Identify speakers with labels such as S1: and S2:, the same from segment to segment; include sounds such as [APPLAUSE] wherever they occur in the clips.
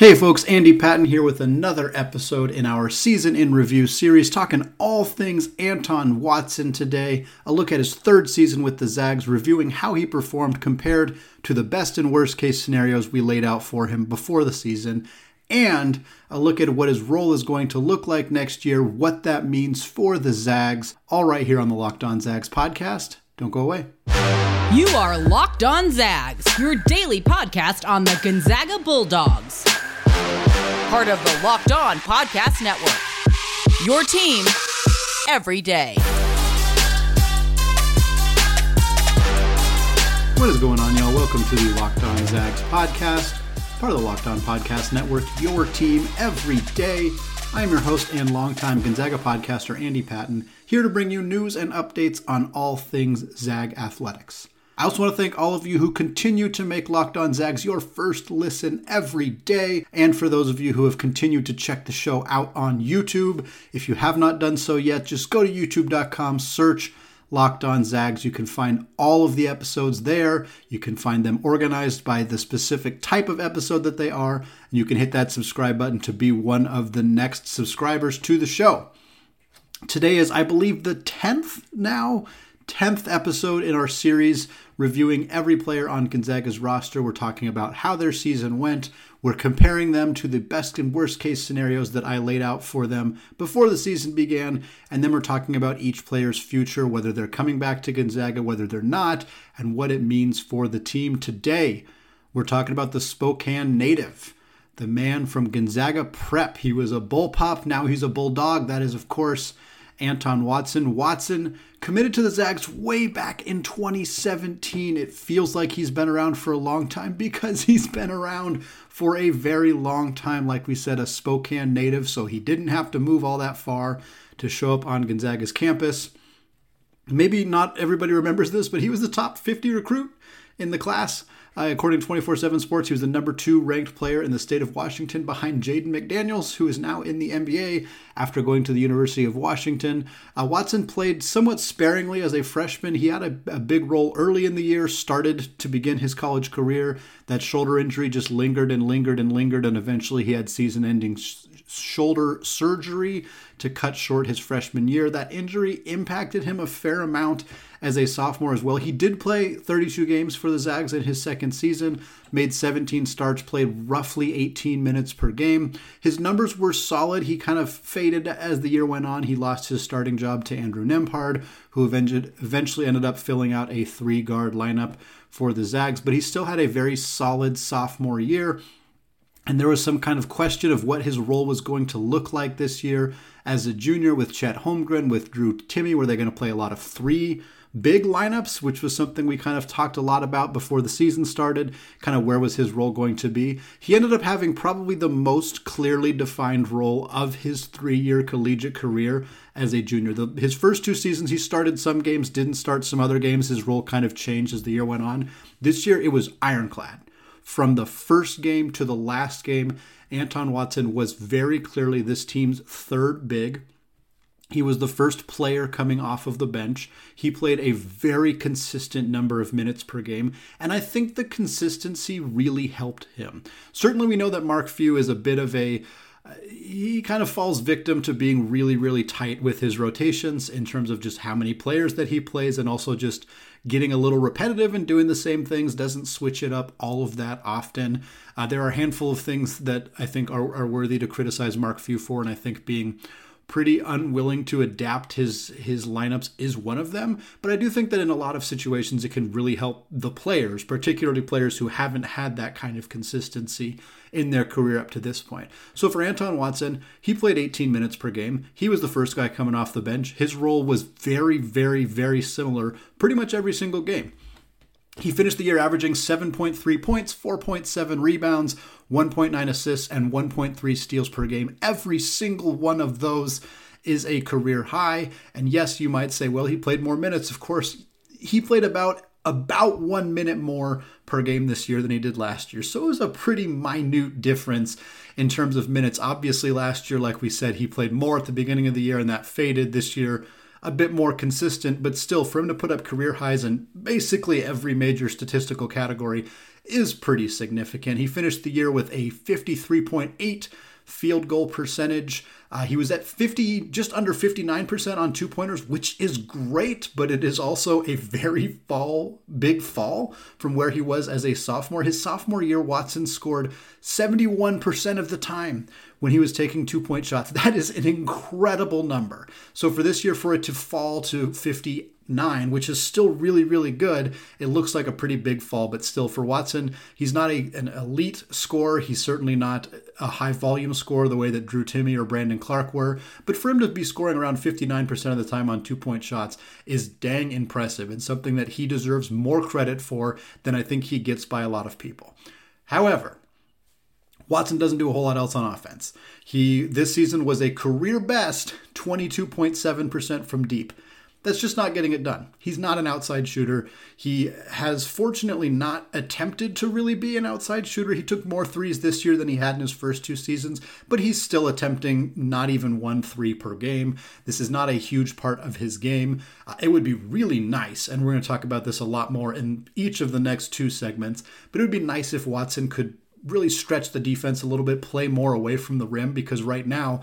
S1: Hey folks, Andy Patton here with another episode in our season in review series, talking all things Anton Watson today. A look at his third season with the Zags, reviewing how he performed compared to the best and worst case scenarios we laid out for him before the season, and a look at what his role is going to look like next year, what that means for the Zags, all right here on the Locked On Zags podcast. Don't go away.
S2: You are Locked On Zags, your daily podcast on the Gonzaga Bulldogs part of the Locked On Podcast Network. Your team every day.
S1: What is going on, y'all? Welcome to the Locked On Zags podcast, part of the Locked On Podcast Network, your team every day. I am your host and longtime Gonzaga podcaster, Andy Patton, here to bring you news and updates on all things Zag athletics. I also want to thank all of you who continue to make Locked On Zags your first listen every day. And for those of you who have continued to check the show out on YouTube, if you have not done so yet, just go to youtube.com, search Locked On Zags. You can find all of the episodes there. You can find them organized by the specific type of episode that they are. And you can hit that subscribe button to be one of the next subscribers to the show. Today is, I believe, the 10th now 10th episode in our series reviewing every player on Gonzaga's roster. We're talking about how their season went. We're comparing them to the best and worst case scenarios that I laid out for them before the season began. And then we're talking about each player's future, whether they're coming back to Gonzaga, whether they're not, and what it means for the team today. We're talking about the Spokane native the man from Gonzaga Prep. He was a Bullpup, now he's a bulldog. That is, of course, Anton Watson. Watson committed to the Zags way back in 2017. It feels like he's been around for a long time because [LAUGHS] he's been around for a very long time. Like we said, a Spokane native, so he didn't have to move all that far to show up on Gonzaga's campus. Maybe not everybody remembers this, but he was the top 50 recruit in the class. Uh, according to 24 7 Sports, he was the number two ranked player in the state of Washington behind Jaden McDaniels, who is now in the NBA after going to the University of Washington. Uh, Watson played somewhat sparingly as a freshman. He had a, a big role early in the year, started to begin his college career. That shoulder injury just lingered and lingered and lingered, and eventually he had season ending shoulder surgery to cut short his freshman year. That injury impacted him a fair amount as a sophomore as well. He did play 32 games for the Zags in his second season, made 17 starts, played roughly 18 minutes per game. His numbers were solid. He kind of faded as the year went on. He lost his starting job to Andrew Nembhard, who eventually ended up filling out a three guard lineup for the Zags, but he still had a very solid sophomore year and there was some kind of question of what his role was going to look like this year as a junior with Chet Holmgren, with Drew Timme. Were they going to play a lot of three big lineups, which was something we kind of talked a lot about before the season started? Kind of where was his role going to be? He ended up having probably the most clearly defined role of his three year collegiate career as a junior. The, his first two seasons, he started some games, didn't start some other games. His role kind of changed as the year went on. This year, it was ironclad from the first game to the last game, Anton Watson was very clearly this team's third big. He was the first player coming off of the bench. He played a very consistent number of minutes per game, and I think the consistency really helped him. Certainly, we know that Mark Few is a bit of a he kind of falls victim to being really, really tight with his rotations in terms of just how many players that he plays and also just getting a little repetitive and doing the same things, doesn't switch it up all of that often. Uh, there are a handful of things that I think are, are worthy to criticize Mark Few for, and I think being pretty unwilling to adapt his his lineups is one of them but i do think that in a lot of situations it can really help the players particularly players who haven't had that kind of consistency in their career up to this point. So for anton watson he played 18 minutes per game. He was the first guy coming off the bench. His role was very very very similar pretty much every single game he finished the year averaging 7.3 points, 4.7 rebounds, 1.9 assists, and 1.3 steals per game. Every single one of those is a career high. And yes, you might say, well, he played more minutes. Of course, he played about about one minute more per game this year than he did last year. So it was a pretty minute difference in terms of minutes. Obviously, last year, like we said, he played more at the beginning of the year and that faded. This year, a bit more consistent, but still, for him to put up career highs in basically every major statistical category is pretty significant. He finished the year with a 53.8 field goal percentage. Uh, he was at 50, just under 59% on two pointers, which is great, but it is also a very fall, big fall from where he was as a sophomore. His sophomore year, Watson scored 71% of the time when he was taking two point shots. [LAUGHS] That is an incredible number. So for this year, for it to fall to 50, nine, which is still really, really good. It looks like a pretty big fall, but still for Watson, he's not a, an elite scorer. He's certainly not a high volume scorer the way that Drew Timme or Brandon Clarke were. But for him to be scoring around 59% of the time on two point shots is dang impressive and something that he deserves more credit for than I think he gets by a lot of people. However, Watson doesn't do a whole lot else on offense. He this season was a career best 22.7% from deep that's just not getting it done. He's not an outside shooter. He has fortunately not attempted to really be an outside shooter. He took more threes this year than he had in his first two seasons, but he's still attempting not even one three per game. This is not a huge part of his game. Uh, it would be really nice, and we're going to talk about this a lot more in each of the next two segments, but it would be nice if Watson could really stretch the defense a little bit, play more away from the rim, because right now,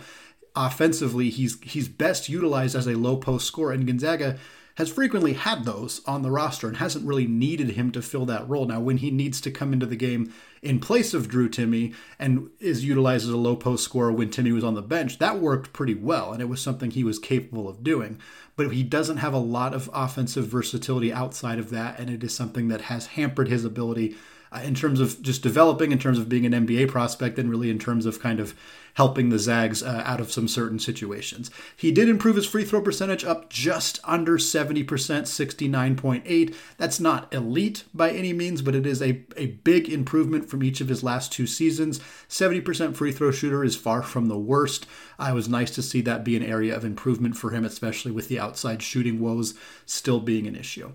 S1: offensively, he's he's best utilized as a low post scorer, and Gonzaga has frequently had those on the roster and hasn't really needed him to fill that role. Now, when he needs to come into the game in place of Drew Timme and is utilized as a low post scorer when Timme was on the bench, that worked pretty well, and it was something he was capable of doing. But he doesn't have a lot of offensive versatility outside of that, and it is something that has hampered his ability uh, in terms of just developing, in terms of being an NBA prospect, and really in terms of kind of helping the Zags uh, out of some certain situations. He did improve his free throw percentage up just under 70%, 69.8. That's not elite by any means, but it is a, a big improvement from each of his last two seasons. 70% free throw shooter is far from the worst. I was nice to see that be an area of improvement for him, especially with the outside shooting woes still being an issue.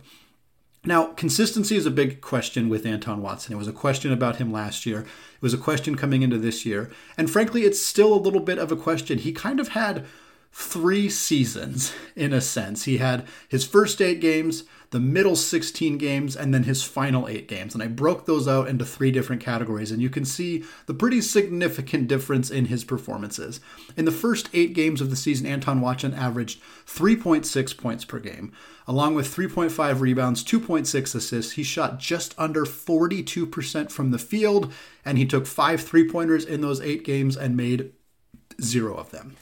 S1: Now, consistency is a big question with Anton Watson. It was a question about him last year. It was a question coming into this year. And frankly, it's still a little bit of a question. He kind of had three seasons in a sense. He had his first eight games, the middle 16 games, and then his final eight games. And I broke those out into three different categories, and you can see the pretty significant difference in his performances. In the first eight games of the season, Anton Watson averaged 3.6 points per game. Along with 3.5 rebounds, 2.6 assists, he shot just under 42% from the field, and he took five three pointers in those eight games and made zero of them.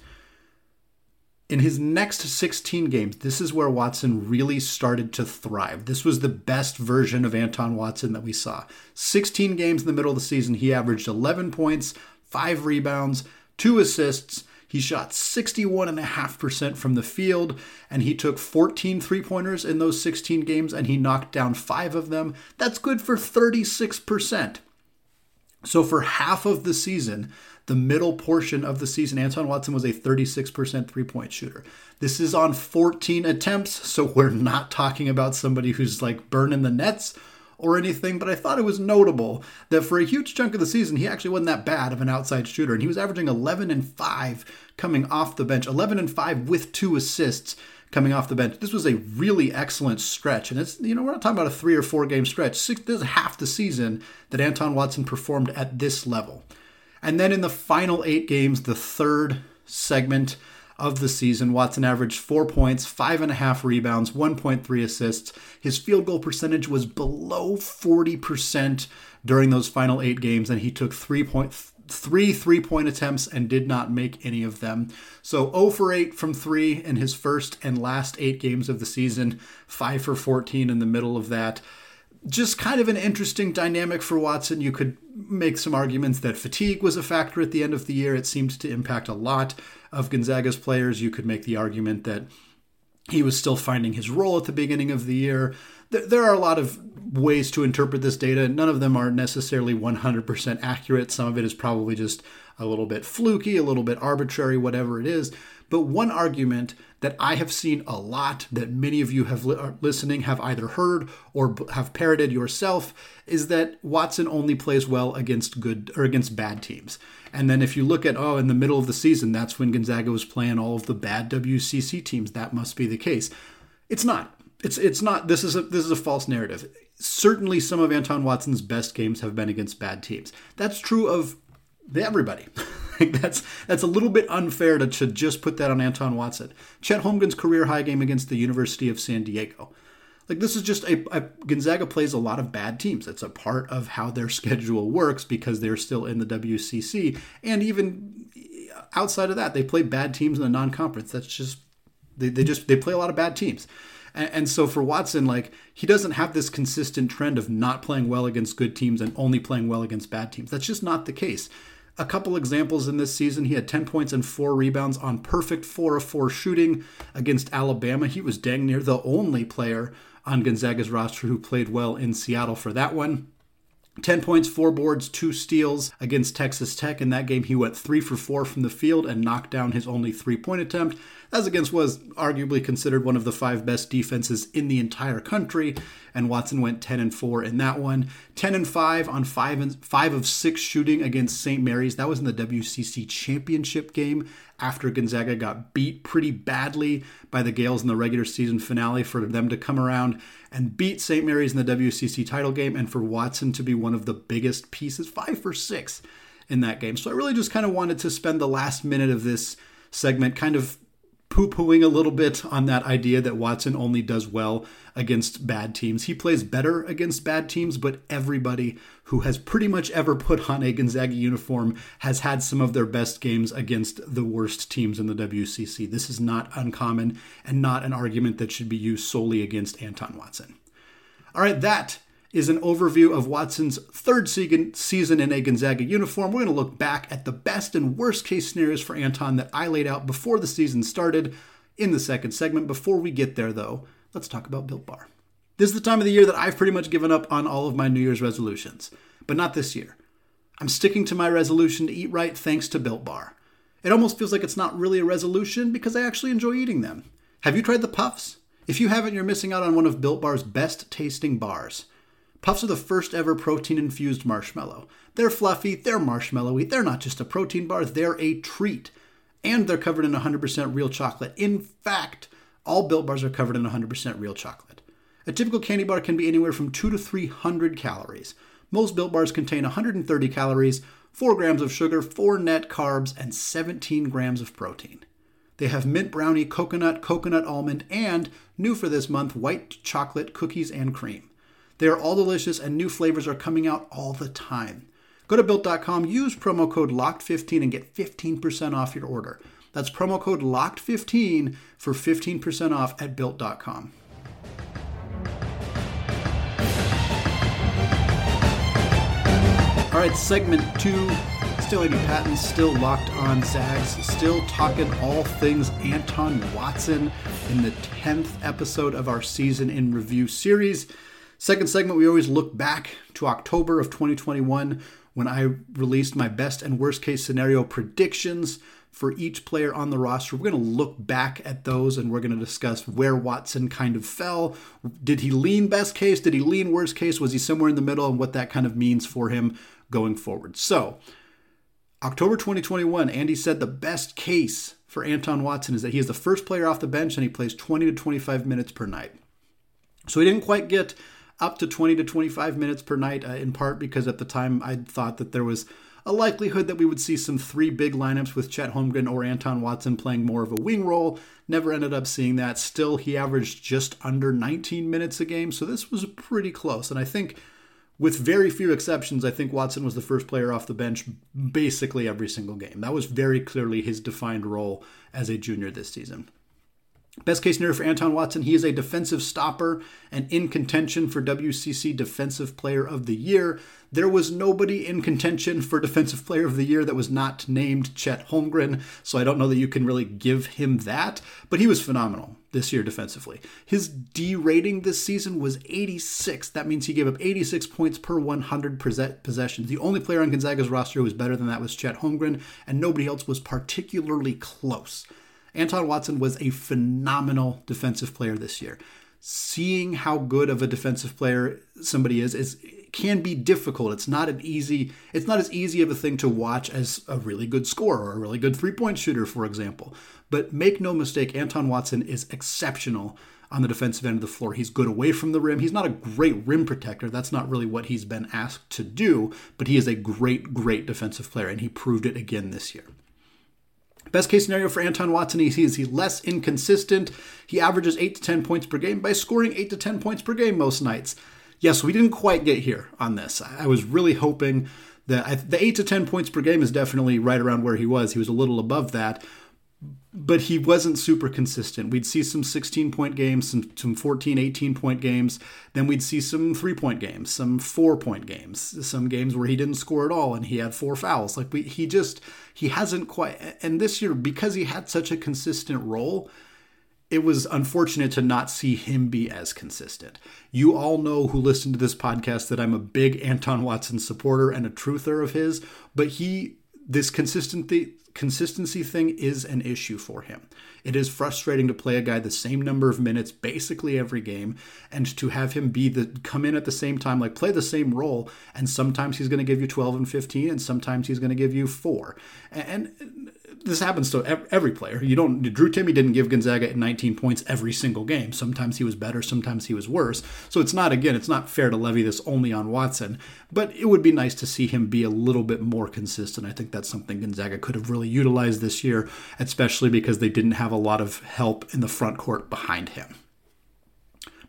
S1: In his next 16 games, this is where Watson really started to thrive. This was the best version of Anton Watson that we saw. 16 games in the middle of the season, he averaged 11 points, 5 rebounds, 2 assists. He shot 61.5% from the field, and he took 14 three pointers in those 16 games, and he knocked down 5 of them. That's good for 36%. So, for half of the season, the middle portion of the season, Anton Watson was a 36% three point shooter. This is on 14 attempts, so we're not talking about somebody who's like burning the nets or anything, but I thought it was notable that for a huge chunk of the season, he actually wasn't that bad of an outside shooter, and he was averaging 11 and 5 coming off the bench, 11 and 5 with two assists coming off the bench. This was a really excellent stretch, and it's you know we're not talking about a three or four game stretch. Six, this is half the season that Anton Watson performed at this level. And then in the final eight games, the third segment of the season, Watson averaged four points, five and a half rebounds, 1.3 assists. His field goal percentage was below 40% during those final eight games, and he took three point three three point attempts and did not make any of them. So 0 for 8 from 3 in his first and last eight games of the season, 5 for 14 in the middle of that just kind of an interesting dynamic for Watson. You could make some arguments that fatigue was a factor at the end of the year. It seemed to impact a lot of Gonzaga's players. You could make the argument that he was still finding his role at the beginning of the year. There are a lot of ways to interpret this data. None of them are necessarily 100% accurate. Some of it is probably just a little bit fluky, a little bit arbitrary, whatever it is. But one argument that I have seen a lot that many of you have li- listening have either heard or b- have parroted yourself is that Watson only plays well against good or against bad teams. And then if you look at oh in the middle of the season that's when Gonzaga was playing all of the bad WCC teams that must be the case. It's not. It's it's not this is a this is a false narrative certainly some of Anton Watson's best games have been against bad teams. That's true of everybody. [LAUGHS] that's that's a little bit unfair to, to just put that on Anton Watson. Chet Holmgren's career high game against the University of San Diego. Like this is just a, a, Gonzaga plays a lot of bad teams. That's a part of how their schedule works because they're still in the WCC, and even outside of that, they play bad teams in the non-conference. That's just they, they just they play a lot of bad teams. And so for Watson, like he doesn't have this consistent trend of not playing well against good teams and only playing well against bad teams. That's just not the case. A couple examples in this season, he had 10 points and 4 rebounds on perfect 4 of 4 shooting against Alabama. He was dang near the only player on Gonzaga's roster who played well in Seattle for that one. 10 points, 4 boards, 2 steals against Texas Tech. In that game, he went 3 for 4 from the field and knocked down his only three point attempt as against was arguably considered one of the five best defenses in the entire country. And Watson went 10 and 4 in that one. 10 and 5 on 5 and 5 of 6 shooting against St. Mary's. That was in the WCC championship game after Gonzaga got beat pretty badly by the Gaels in the regular season finale for them to come around and beat St. Mary's in the WCC title game and for Watson to be one of the biggest pieces, 5 for 6 in that game. So I really just kind of wanted to spend the last minute of this segment kind of poo pooing a little bit on that idea that Watson only does well against bad teams. He plays better against bad teams, but everybody who has pretty much ever put on a Gonzaga uniform has had some of their best games against the worst teams in the WCC. This is not uncommon and not an argument that should be used solely against Anton Watson. All right, that is an overview of Watson's third season in a Gonzaga uniform. We're going to look back at the best and worst case scenarios for Anton that I laid out before the season started in the second segment. Before we get there, though, let's talk about Built Bar. This is the time of the year that I've pretty much given up on all of my New Year's resolutions, but not this year. I'm sticking to my resolution to eat right thanks to Built Bar. It almost feels like it's not really a resolution because I actually enjoy eating them. Have you tried the puffs? If you haven't, you're missing out on one of Built Bar's best tasting bars. Puffs are the first ever protein infused marshmallow. They're fluffy, they're marshmallowy, they're not just a protein bar, they're a treat. And they're covered in 100% real chocolate. In fact, all Built Bars are covered in 100% real chocolate. A typical candy bar can be anywhere from 2 to 300 calories. Most Built Bars contain 130 calories, 4 grams of sugar, 4 net carbs, and 17 grams of protein. They have mint brownie, coconut, coconut almond, and, new for this month, white chocolate cookies and cream. They are all delicious and new flavors are coming out all the time. Go to built.com, use promo code LOCKED15 and get 15% off your order. That's promo code LOCKED15 for 15% off at built.com. All right, segment two. Still Andy Patton, still locked on Zags, still talking all things Anton Watson in the 10th episode of our season in review series. Second segment, we always look back to October of 2021 when I released my best and worst case scenario predictions for each player on the roster. We're going to look back at those and we're going to discuss where Watson kind of fell. Did he lean best case? Did he lean worst case? Was he somewhere in the middle? And what that kind of means for him going forward. So, October 2021, Andy said the best case for Anton Watson is that he is the first player off the bench and he plays 20 to 25 minutes per night. So he didn't quite get up to 20 to 25 minutes per night, uh, in part because at the time I thought that there was a likelihood that we would see some three big lineups with Chet Holmgren or Anton Watson playing more of a wing role. Never ended up seeing that. Still, he averaged just under 19 minutes a game, so this was pretty close. And I think, with very few exceptions, I think Watson was the first player off the bench basically every single game. That was very clearly his defined role as a junior this season. Best case scenario for Anton Watson, he is a defensive stopper and in contention for WCC Defensive Player of the Year. There was nobody in contention for Defensive Player of the Year that was not named Chet Holmgren, so I don't know that you can really give him that, but he was phenomenal this year defensively. His D rating this season was 86. That means he gave up 86 points per 100 possessions. The only player on Gonzaga's roster who was better than that was Chet Holmgren, and nobody else was particularly close. Anton Watson was a phenomenal defensive player this year. Seeing how good of a defensive player somebody is is can be difficult. It's not an easy it's not as easy of a thing to watch as a really good scorer or a really good three-point shooter, for example. But make no mistake, Anton Watson is exceptional on the defensive end of the floor. He's good away from the rim. He's not a great rim protector. That's not really what he's been asked to do, but he is a great, great defensive player, and he proved it again this year. Best case scenario for Anton Watson is he's less inconsistent. He averages 8 to 10 points per game by scoring 8 to 10 points per game most nights. Yes, we didn't quite get here on this. I was really hoping that the 8 to 10 points per game is definitely right around where he was. He was a little above that but he wasn't super consistent. We'd see some 16 point games, some, some 14, 18 point games. Then we'd see some three point games, some four point games, some games where he didn't score at all and he had four fouls. Like we, he just, he hasn't quite. And this year, because he had such a consistent role, it was unfortunate to not see him be as consistent. You all know who listen to this podcast that I'm a big Anton Watson supporter and a truther of his, but he, this consistency consistency thing is an issue for him. It is frustrating to play a guy the same number of minutes basically every game and to have him be the come in at the same time like play the same role and sometimes he's going to give you 12 and 15 and sometimes he's going to give you 4. And this happens to every player. You don't. Drew Timme didn't give Gonzaga 19 points every single game. Sometimes he was better, sometimes he was worse. So it's not again, it's not fair to levy this only on Watson. But it would be nice to see him be a little bit more consistent. I think that's something Gonzaga could have really utilized this year, especially because they didn't have a lot of help in the front court behind him.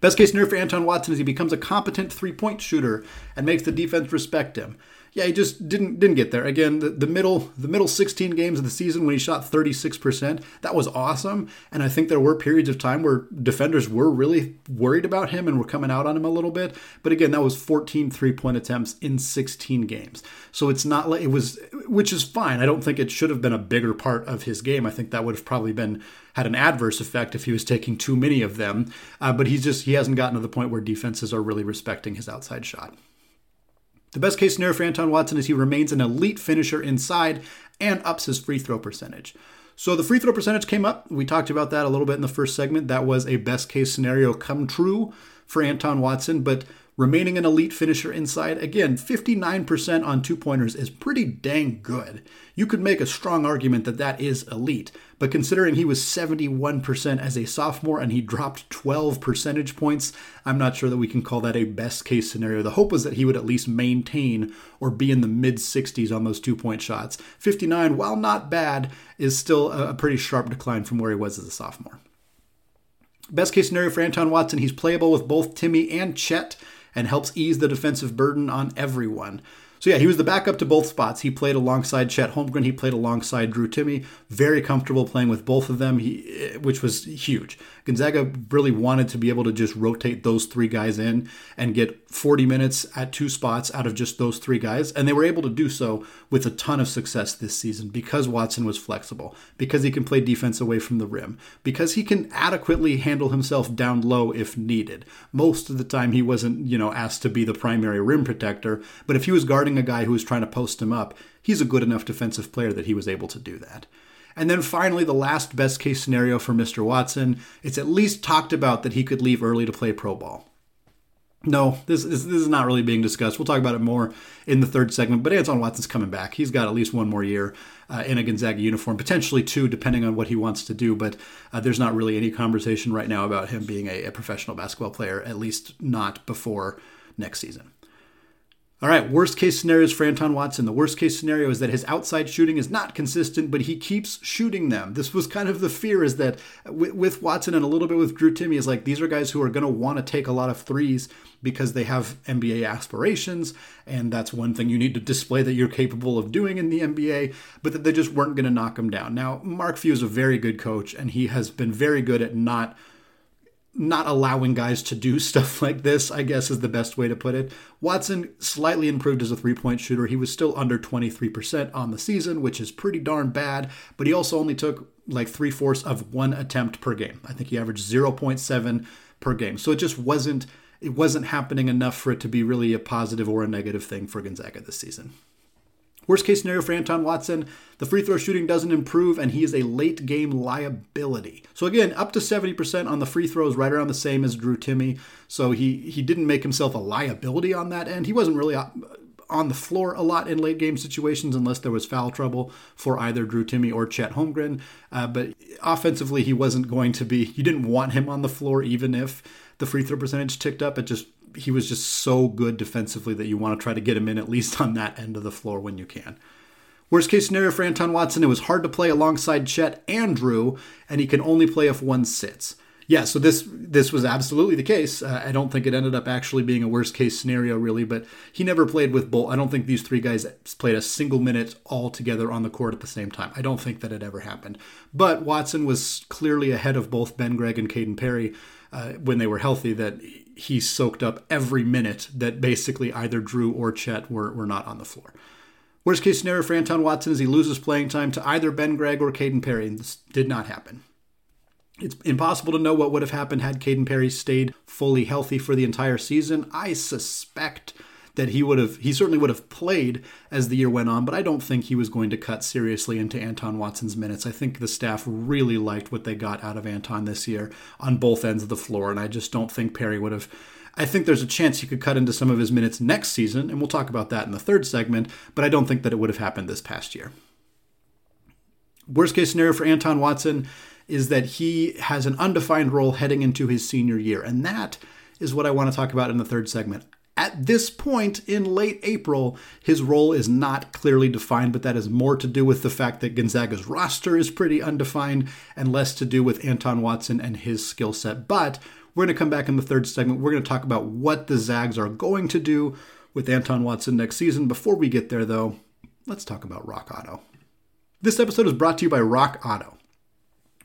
S1: Best case scenario for Anton Watson is he becomes a competent three point shooter and makes the defense respect him yeah, he just didn't didn't get there. Again, the, the middle the middle 16 games of the season when he shot 36%, that was awesome. And I think there were periods of time where defenders were really worried about him and were coming out on him a little bit. But again, that was 14 three-point attempts in 16 games. So it's not like it was which is fine. I don't think it should have been a bigger part of his game. I think that would have probably been had an adverse effect if he was taking too many of them. Uh, but he's just he hasn't gotten to the point where defenses are really respecting his outside shot. The best case scenario for Anton Watson is he remains an elite finisher inside and ups his free throw percentage. So the free throw percentage came up. We talked about that a little bit in the first segment. That was a best case scenario come true for Anton Watson, but remaining an elite finisher inside, again, 59% on two pointers is pretty dang good. You could make a strong argument that that is elite, but considering he was 71% as a sophomore and he dropped 12 percentage points, I'm not sure that we can call that a best case scenario. The hope was that he would at least maintain or be in the mid 60s on those two point shots. 59, while not bad, is still a pretty sharp decline from where he was as a sophomore. Best case scenario for Anton Watson, he's playable with both Timme and Chet and helps ease the defensive burden on everyone. So yeah, he was the backup to both spots. He played alongside Chet Holmgren. He played alongside Drew Timme. Very comfortable playing with both of them, he, eh, which was huge. Gonzaga really wanted to be able to just rotate those three guys in and get 40 minutes at two spots out of just those three guys, and they were able to do so with a ton of success this season because Watson was flexible, because he can play defense away from the rim, because he can adequately handle himself down low if needed. Most of the time, he wasn't, you know, asked to be the primary rim protector, but if he was guarding a guy who was trying to post him up, he's a good enough defensive player that he was able to do that. And then finally, the last best case scenario for Mr. Watson, it's at least talked about that he could leave early to play pro ball. No, this, this, this is not really being discussed. We'll talk about it more in the third segment. But Anton Watson's coming back. He's got at least one more year uh, in a Gonzaga uniform, potentially two, depending on what he wants to do. But uh, there's not really any conversation right now about him being a, a professional basketball player, at least not before next season. All right, worst case scenarios for Anton Watson. The worst case scenario is that his outside shooting is not consistent, but he keeps shooting them. This was kind of the fear is that with, Watson and a little bit with Drew Timme is like these are guys who are going to want to take a lot of threes because they have NBA aspirations, and that's one thing you need to display that you're capable of doing in the NBA, but that they just weren't going to knock them down. Now, Mark Few is a very good coach, and he has been very good at not – not allowing guys to do [LAUGHS] stuff like this, I guess is the best way to put it. Watson slightly improved as a three point shooter. He was still under 23% on the season, which is pretty darn bad, but he also only took like three fourths of one attempt per game. I think he averaged 0.7 per game. So it just wasn't. It wasn't happening enough for it to be really a positive or a negative thing for Gonzaga this season. Worst case scenario for Anton Watson, the free throw shooting doesn't improve and he is a late game liability. So again, up to 70% on the free throws, right around the same as Drew Timme. So he he didn't make himself a liability on that end. He wasn't really on the floor a lot in late game situations unless there was foul trouble for either Drew Timme or Chet Holmgren. Uh, but offensively, he wasn't going to be, you didn't want him on the floor even if the free throw percentage ticked up. It just, he was just so good defensively that you want to try to get him in at least on that end of the floor when you can. Worst case scenario for Anton Watson, it was hard to play alongside Chet and Drew, and he can only play if one sits yeah, so this this was absolutely the case. Uh, I don't think it ended up actually being a worst case scenario, really, but he never played with both. I don't think these three guys played a single minute all together on the court at the same time. I don't think that it ever happened. But Watson was clearly ahead of both Ben Gregg and Caden Perry uh, when they were healthy. That he soaked up every minute that basically either Drew or Chet were were not on the floor. Worst case scenario for Anton Watson is he loses playing time to either Ben Gregg or Caden Perry, and this did not happen. It's impossible to know what would have happened had Caden Perry stayed fully healthy for the entire season. I suspect that he would have he certainly would have played as the year went on, but I don't think he was going to cut seriously into Anton Watson's minutes. I think the staff really liked what they got out of Anton this year on both ends of the floor, and I just don't think Perry would have I think there's a chance he could cut into some of his minutes next season, and we'll talk about that in the third segment, but I don't think that it would have happened this past year. Worst case scenario for Anton Watson, is that he has an undefined role heading into his senior year. And that is what I want to talk about in the third segment. At this point in late April, his role is not clearly defined, but that is more to do with the fact that Gonzaga's roster is pretty undefined and less to do with Anton Watson and his skill set. But we're going to come back in the third segment. We're going to talk about what the Zags are going to do with Anton Watson next season. Before we get there, though, let's talk about Rock Auto. This episode is brought to you by Rock Auto.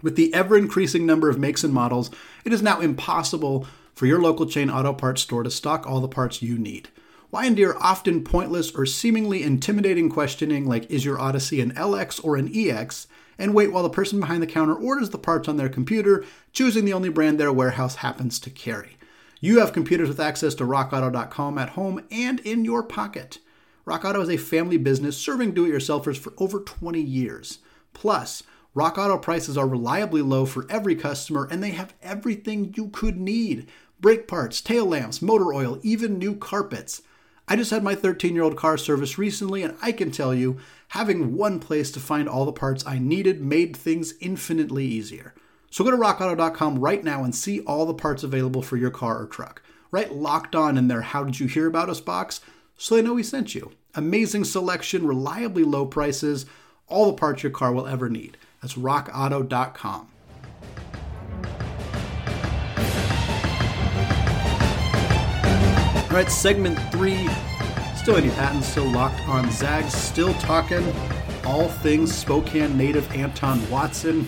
S1: With the ever increasing number of makes and models, it is now impossible for your local chain auto parts store to stock all the parts you need. Why endure often pointless or seemingly intimidating questioning like is your Odyssey an LX or an EX, and wait while the person behind the counter orders the parts on their computer, choosing the only brand their warehouse happens to carry? You have computers with access to rockauto.com at home and in your pocket. RockAuto is a family business serving do it yourselfers for over 20 years. Plus, RockAuto prices are reliably low for every customer, and they have everything you could need brake parts, tail lamps, motor oil, even new carpets. I just had my 13 year old car serviced recently, and I can tell you, having one place to find all the parts I needed made things infinitely easier. So go to rockauto.com right now and see all the parts available for your car or truck. Write locked on in their How Did You Hear About Us box so they know we sent you. Amazing selection, reliably low prices, all the parts your car will ever need. That's rockauto.com. All right, segment three. Still Andy Patton, still locked on Zags, still talking all things Spokane native Anton Watson.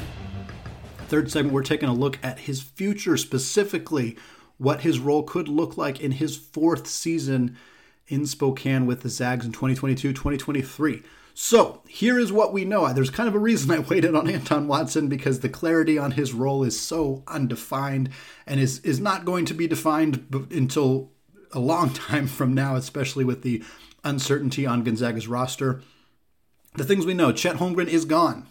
S1: Third segment, we're taking a look at his future, specifically what his role could look like in his fourth season in Spokane with the Zags in 2022 2023. So here is what we know. There's kind of a reason [LAUGHS] I waited on Anton Watson because the clarity on his role is so undefined and is, is not going to be defined until a long [LAUGHS] time from now, especially with the uncertainty on Gonzaga's roster. The things we know Chet Holmgren is gone.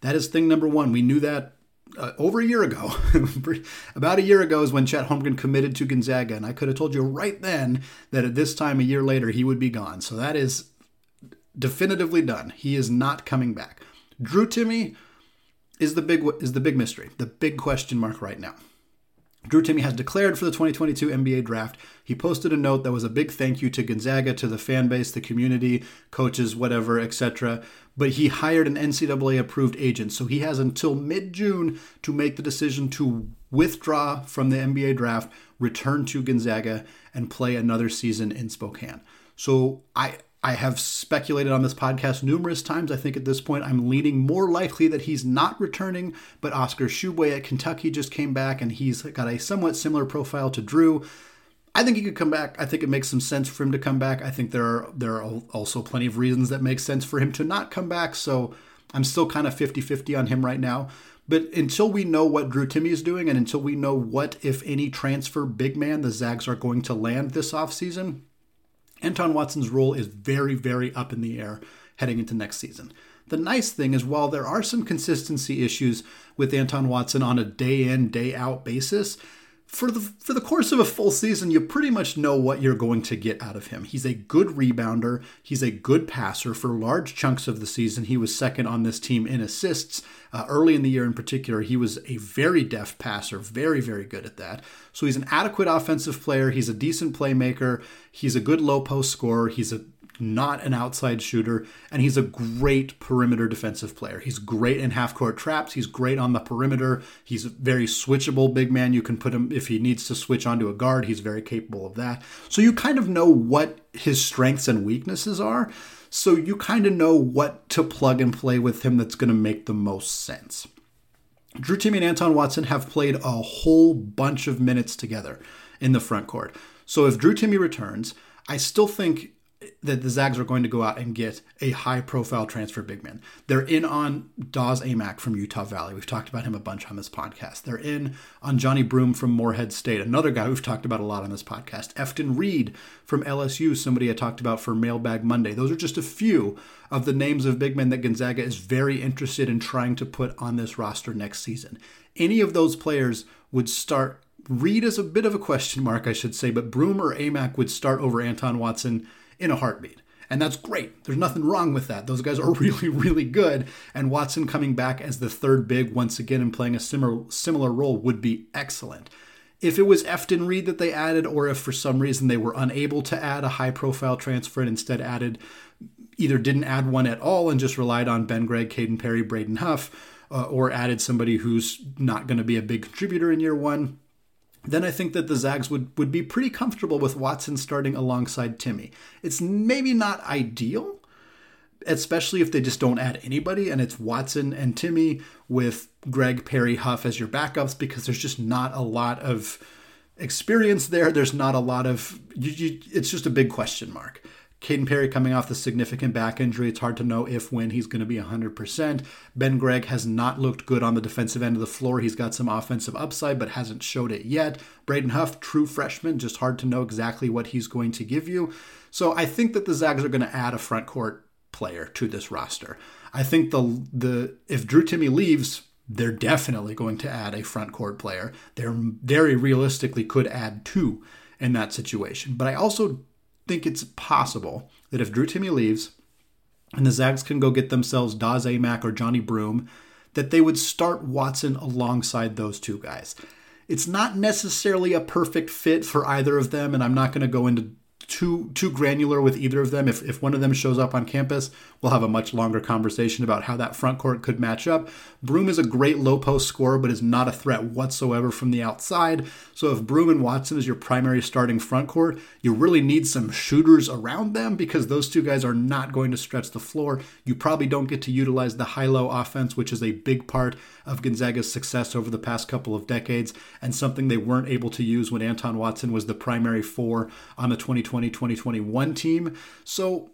S1: That is thing number one. We knew that uh, over a year ago. [LAUGHS] About a year ago is when Chet Holmgren committed to Gonzaga, and I could have told you right then that at this time a year later he would be gone. So that is definitively done. He is not coming back. Drew Timme is the big is the big mystery, the big question mark right now. Drew Timme has declared for the 2022 NBA draft. He posted a note that was a big thank you to Gonzaga, to the fan base, the community, coaches, whatever, etc. But he hired an NCAA approved agent, so he has until mid June to make the decision to withdraw from the NBA draft, return to Gonzaga, and play another season in Spokane. So I I have speculated on this podcast numerous times. I think at this point I'm leaning more likely that he's not returning, but Oscar Tshiebwe at Kentucky just came back and he's got a somewhat similar profile to Drew. I think he could come back. I think it makes some sense for him to come back. I think there are there are also plenty of reasons that make sense for him to not come back. So I'm still kind of 50-50 on him right now. But until we know what Drew Timme is doing and until we know what, if any, transfer big man the Zags are going to land this offseason, Anton Watson's role is very, very up in the air heading into next season. The nice thing is, while there are some consistency issues with Anton Watson on a day in, day out basis, for the for the course of a full season, you pretty much know what you're going to get out of him. He's a good rebounder, he's a good passer. For large chunks of the season, he was second on this team in assists. Uh, early in the year, in particular, he was a very deft passer, very very good at that. So he's an adequate offensive player. He's a decent playmaker. He's a good low post scorer. He's a not an outside shooter, and he's a great perimeter defensive player. He's great in half court traps. He's great on the perimeter. He's a very switchable big man. You can put him, if he needs to switch onto a guard, he's very capable of that. So you kind of know what his strengths and weaknesses are. So you kind of know what to plug and play with him that's going to make the most sense. Drew Timme and Anton Watson have played a whole bunch of minutes together in the front court. So if Drew Timme returns, I still think that the Zags are going to go out and get a high profile transfer big man. They're in on Dawes Aimaq from Utah Valley. We've talked about him a bunch on this podcast. They're in on Johni Broome from Morehead State, another guy we've talked about a lot on this podcast. Efton Reid from LSU, somebody I talked about for Mailbag Monday. Those are just a few of the names of big men that Gonzaga is very interested in trying to put on this roster next season. Any of those players would start Reid is a bit of a question mark, I should say, but Broome or Aimaq would start over Anton Watson in a heartbeat. And that's great. There's nothing wrong with that. Those guys are [LAUGHS] really, really good. And Watson coming back as the third big once again and playing a similar similar role would be excellent. If it was Efton Reid that they added, or if for some reason they were unable to add a high profile transfer and instead added either didn't add one at all and just relied on Ben Gregg, Caden Perry, Braden Huff, uh, or added somebody who's not going to be a big contributor in year one, then I think that the Zags would, would be pretty comfortable with Watson starting alongside Timme. It's maybe not ideal, especially if they just don't add anybody and it's Watson and Timme with Gregg, Perry, Huff as your backups because there's just not a lot of experience there. There's not a lot of, you, you, it's just a big question mark. Caden Perry coming off the significant back injury. It's hard to know if when he's going to be 100%. Ben Gregg has not looked good on the defensive end of the floor. He's got some offensive upside, but hasn't showed it yet. Braden Huff, true freshman, just hard to know exactly what he's going to give you. So I think that the Zags are going to add a front court player to this roster. I think the the if Drew Timme leaves, they're definitely going to add a front court player. They're very realistically could add two in that situation. But I also think it's possible that if Drew Timme leaves and the Zags can go get themselves Daz Aimaq or Johni Broome, that they would start Watson alongside those two guys. It's not necessarily a perfect fit for either of them, and I'm not going to go into too too granular with either of them. If if one of them shows up on campus, we'll have a much longer conversation about how that front court could match up. Broome is a great low post scorer, but is not a threat whatsoever from the outside. So if Broome and Watson is your primary starting front court, you really need some shooters around them because those two guys are not going to stretch the floor. You probably don't get to utilize the high-low offense, which is a big part of Gonzaga's success over the past couple of decades, and something they weren't able to use when Anton Watson was the primary four on the 2020 2021 team. So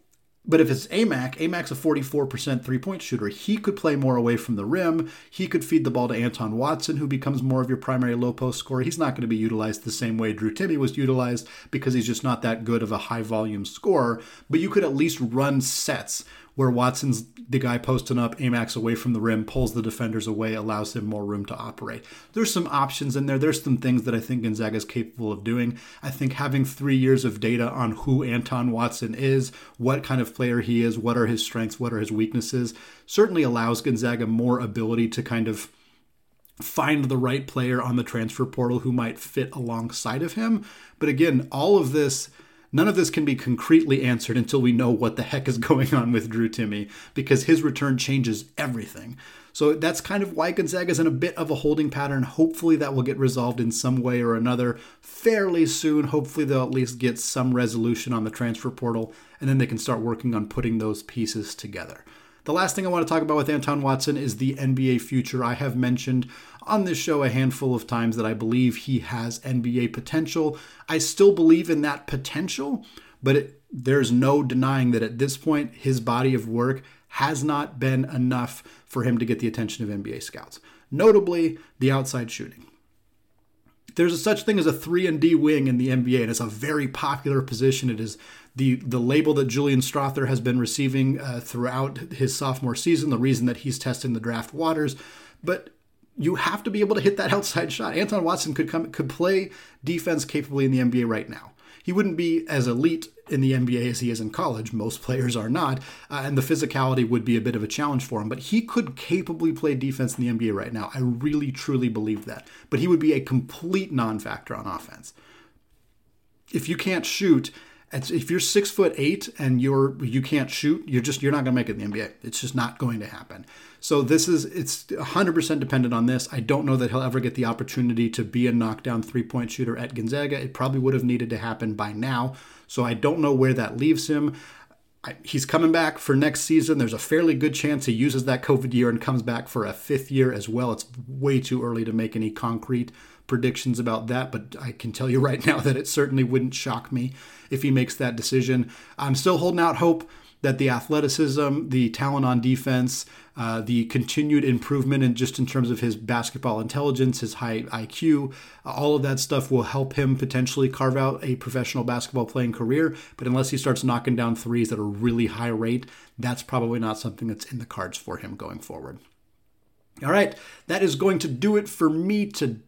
S1: but if it's Aimaq, Aimaq's a 44% three point shooter. He could play more away from the rim. He could feed the ball to Anton Watson, who becomes more of your primary low post scorer. He's not going to be utilized the same way Drew Timme was utilized because he's just not that good of a high volume scorer. But you could at least run sets where Watson's the guy posting up, Aimaq's away from the rim, pulls the defenders away, allows him more room to operate. There's some options in there. There's some things that I think Gonzaga is capable of doing. I think having three years of data on who Anton Watson is, what kind of player he is, what are his strengths, what are his weaknesses, certainly allows Gonzaga more ability to kind of find the right player on the transfer portal who might fit alongside of him. But again, all of this None of this can be concretely answered until we know what the heck is [LAUGHS] going on with Drew Timme because his return changes everything. So that's kind of why Gonzaga's in a bit of a holding pattern. Hopefully that will get resolved in some way or another fairly soon. Hopefully they'll at least get some resolution on the transfer portal, and then they can start working on putting those pieces together. The last thing I want to talk about with Anton Watson is the NBA future. I have mentioned on this show a handful of times that I believe he has NBA potential. I still believe in that potential, but it, there's no denying that at this point, his body of work has not been enough for him to get the attention of NBA scouts. Notably, the outside shooting. There's a such thing as a 3 and D wing in the NBA, and it's a very popular position. It is the the label that Julian Strawther has been receiving uh, throughout his sophomore season, the reason that he's testing the draft waters. But you have to be able to hit that [LAUGHS] outside shot. Anton Watson could come could play defense capably in the NBA right now. He wouldn't be as elite in the NBA as he is in college. Most players are not, uh, and the physicality would be a bit of a challenge for him. But he could capably play defense in the NBA right now. I really truly believe that. But he would be a complete non-factor on offense. If you can't shoot, if you're six foot eight and you're you can't shoot, you're just you're not going to make it in the NBA. It's just not going to happen. So this is it's 100% dependent on this. I don't know that he'll ever get the opportunity to be a knockdown three-point shooter at Gonzaga. It probably would have needed to happen by now. So I don't know where that leaves him. I, he's coming back for next season. There's a fairly good chance he uses that COVID year and comes back for a fifth year as well. It's way too early to make any concrete predictions about that, but I can tell you [LAUGHS] right now that it certainly wouldn't shock me if he makes that decision. I'm still holding out hope that the athleticism, the talent on defense, uh, the continued improvement in just in terms of his basketball intelligence, his high IQ, all of that stuff will help him potentially carve out a professional basketball playing career. But unless he starts knocking down threes at a really high rate, that's probably not something that's in the cards for him going forward. All right, that is going to do it for me today.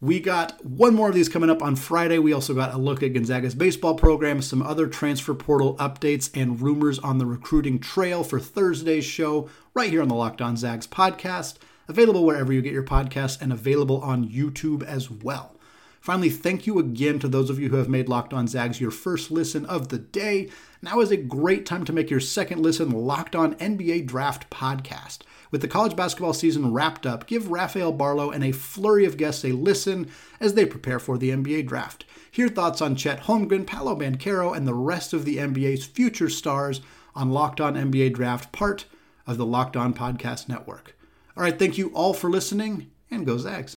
S1: We got one more of these coming up on Friday. We also got a look at Gonzaga's baseball program, some other transfer portal updates, and rumors on the recruiting trail for Thursday's show right here on the Locked On Zags podcast. Available wherever you get your podcasts and available on YouTube as well. Finally, thank you again to those of you who have made Locked On Zags your first listen of the day. Now is a great time to make your second listen Locked On NBA Draft podcast. With the college basketball season wrapped up, give Rafael Barlowe and a flurry of guests a listen as they prepare for the NBA draft. Hear thoughts on Chet Holmgren, Paolo Banchero, and the rest of the NBA's future stars on Locked On NBA Draft, part of the Locked On Podcast Network. All right, thank you all for listening, and go Zags.